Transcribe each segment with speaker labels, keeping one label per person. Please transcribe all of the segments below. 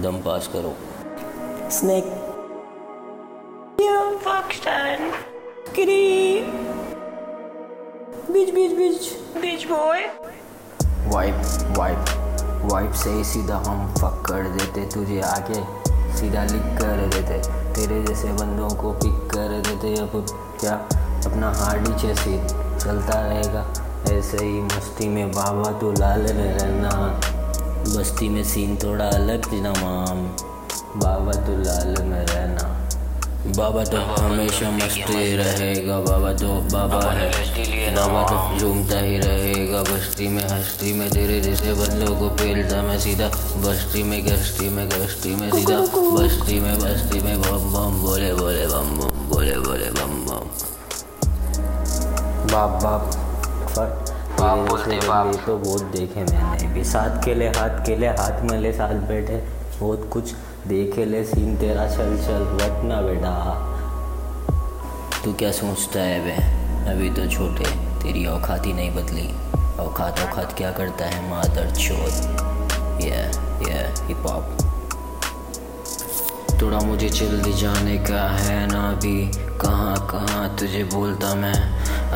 Speaker 1: दम पास करो
Speaker 2: Snake. Yeah.
Speaker 3: Foxton.
Speaker 2: Kitty. Beach, beach, beach.
Speaker 3: Beach boy.
Speaker 1: Vibe vibe vibe से ही सीधा हम फक कर देते तुझे आके सीधा लिख कर देते तेरे जैसे बंदों को पिक कर देते अब क्या अपना हार्डी चेसी चलता रहेगा ऐसे ही मस्ती में बाबा तो लाल रहना। बस्ती में सीन थोड़ा अलग ना माम। बाबा तो लाल में रहना। बाबा तो हमेशा मस्ती रहेगा। बाबा तो बाबा है। बाबा तो झूमता ही रहेगा। बस्ती में हस्ती में तेरे जैसे बंदों को पेलता मैं सीधा। बस्ती में गस्ती में गस्ती में सीधा। बस्ती में बस्ती में बम बम बोले बोले बम बम बोले बोले बम बम। बाप बाप। फट। तो बहुत देखे मैंने। भी साथ के ले हाथ के ले हाथ में ले साथ बैठे। बहुत कुछ देखे ले सीन तेरा चल चल। वटना बेटा। तू क्या सोचता है बे? अभी तो छोटे तेरी औकात ही नहीं बदली। औकात औकात क्या करता है? मादर चोर ये ये हिप हॉप थोड़ा मुझे जल्दी जाने का है ना भी। कहाँ कहाँ तुझे बोलता मैं?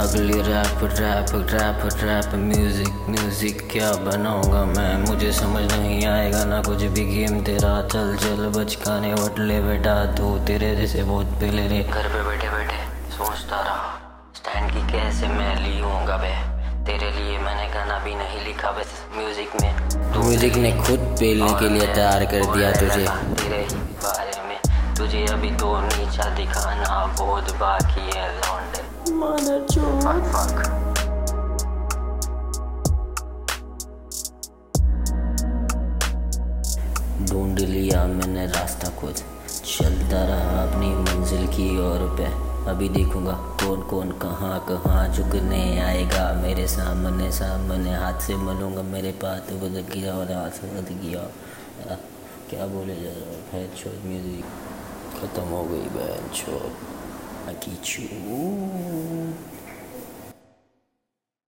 Speaker 1: अगली rap rap rap rap music music क्या बनाऊँगा मैं? मुझे समझ नहीं आएगा ना कुछ भी गेम तेरा। चल चल बचकाने वटले बेटा। तू तेरे जैसे बहुत पहले रे।
Speaker 4: घर पे बैठे बैठे सोचता रहा स्टैंड की कैसे मैं ली हूँगा बे? तेरे लिए मैंने गाना भी नहीं लिखा बस म्यूज़िक में। तू
Speaker 1: म्यूज़िक ने खुद पेलने के लिए तैयार कर दिया तुझे।
Speaker 4: तुझे अभी तो नीचा दिखाना बहुत बाकी है लौंडे. फक फक
Speaker 1: ढूंढ लिया मैंने रास्ता खुद। चलता रहा अपनी मंजिल की ओर पे। अभी देखूँगा कौन कौन कहाँ कहाँ झुकने आएगा। मेरे सामने सामने हाथ से मलूँगा। मेरे पास बद किया और हाथ से बद किया क्या बोले जा रहा है? छोड़ म्यूज़िक 他怎么可以办成？我气死！